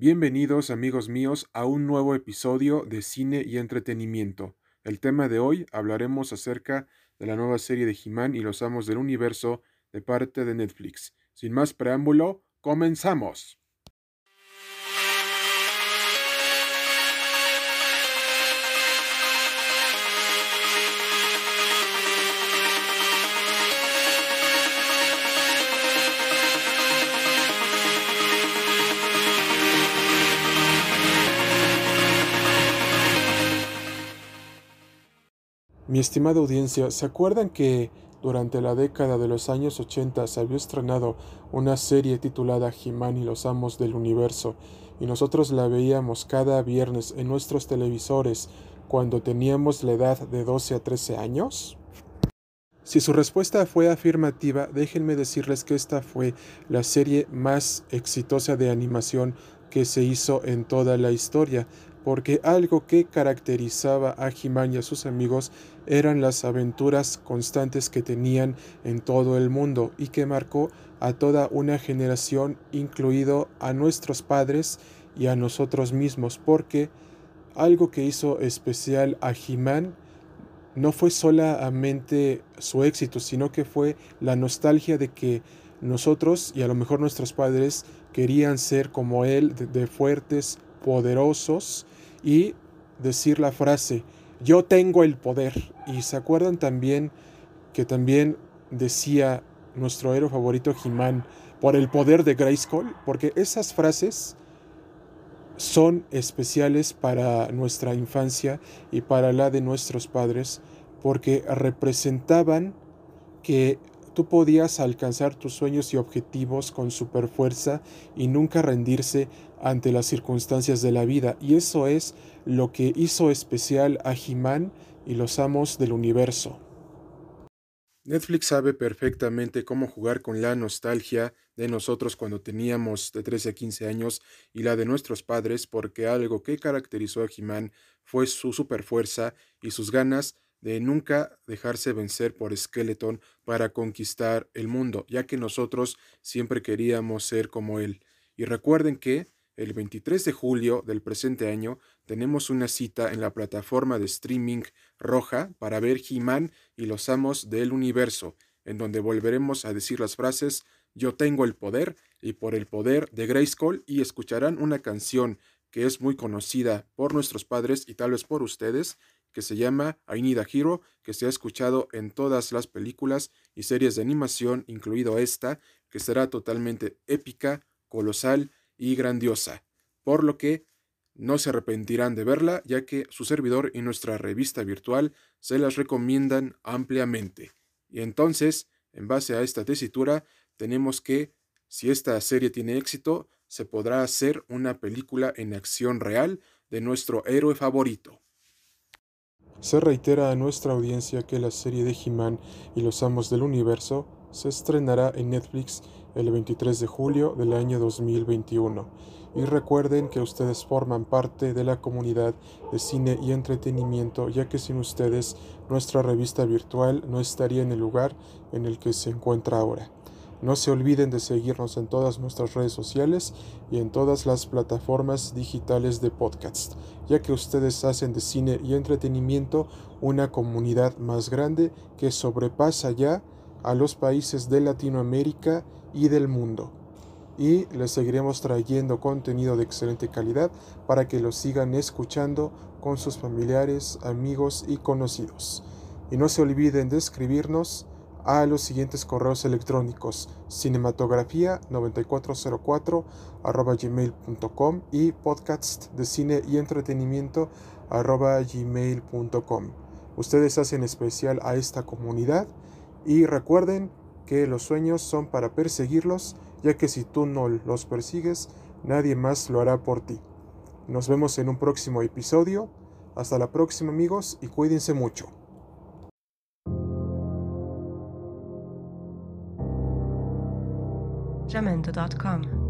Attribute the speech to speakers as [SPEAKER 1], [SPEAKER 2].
[SPEAKER 1] Bienvenidos amigos míos a un nuevo episodio de Cine y Entretenimiento. El tema de hoy hablaremos acerca de la nueva serie de He-Man y los Amos del Universo de parte de Netflix. Sin más preámbulo, comenzamos. Mi estimada audiencia, ¿se acuerdan que durante la década de los años 80 se había estrenado una serie titulada He-Man y los Amos del Universo y nosotros la veíamos cada viernes en nuestros televisores cuando teníamos la edad de 12 a 13 años? Si su respuesta fue afirmativa, déjenme decirles que esta fue la serie más exitosa de animación que se hizo en toda la historia, porque algo que caracterizaba a He-Man y a sus amigos eran las aventuras constantes que tenían en todo el mundo y que marcó a toda una generación, incluido a nuestros padres y a nosotros mismos, porque algo que hizo especial a He-Man no fue solamente su éxito, sino que fue la nostalgia de que nosotros y a lo mejor nuestros padres querían ser como él, de, fuertes, poderosos y decir la frase, yo tengo el poder. Y se acuerdan también que también decía nuestro héroe favorito Jimán, por el poder de Grayskull, porque esas frases son especiales para nuestra infancia y para la de nuestros padres, porque representaban que tú podías alcanzar tus sueños y objetivos con superfuerza y nunca rendirse ante las circunstancias de la vida. Y eso es lo que hizo especial a He-Man y los amos del universo. Netflix sabe perfectamente cómo jugar con la nostalgia de nosotros cuando teníamos de 13 a 15 años y la de nuestros padres porque algo que caracterizó a He-Man fue su superfuerza y sus ganas de nunca dejarse vencer por Skeleton para conquistar el mundo, ya que nosotros siempre queríamos ser como él. Y recuerden que el 23 de julio del presente año tenemos una cita en la plataforma de streaming roja para ver He-Man y los amos del universo, en donde volveremos a decir las frases Yo tengo el poder y por el poder de Grayskull y escucharán una canción que es muy conocida por nuestros padres y tal vez por ustedes, que se llama I Need Hero, que se ha escuchado en todas las películas y series de animación, incluido esta, que será totalmente épica, colosal y grandiosa, por lo que no se arrepentirán de verla, ya que su servidor y nuestra revista virtual se las recomiendan ampliamente. Y entonces, en base a esta tesitura, tenemos que, si esta serie tiene éxito, se podrá hacer una película en acción real de nuestro héroe favorito. Se reitera a nuestra audiencia que la serie de He-Man y los Amos del Universo se estrenará en Netflix el 23 de julio del año 2021. Y recuerden que ustedes forman parte de la comunidad de cine y entretenimiento, ya que sin ustedes nuestra revista virtual no estaría en el lugar en el que se encuentra ahora. No se olviden de seguirnos en todas nuestras redes sociales y en todas las plataformas digitales de podcast, ya que ustedes hacen de cine y entretenimiento una comunidad más grande que sobrepasa ya a los países de Latinoamérica y del mundo. Y les seguiremos trayendo contenido de excelente calidad para que lo sigan escuchando con sus familiares, amigos y conocidos. Y no se olviden de escribirnos a los siguientes correos electrónicos cinematografía9404 gmail.com y podcast de cine y entretenimiento gmail.com. Ustedes hacen especial a esta comunidad y recuerden que los sueños son para perseguirlos, ya que si tú no los persigues, nadie más lo hará por ti. Nos vemos en un próximo episodio. Hasta la próxima amigos y cuídense mucho. jamendo.com.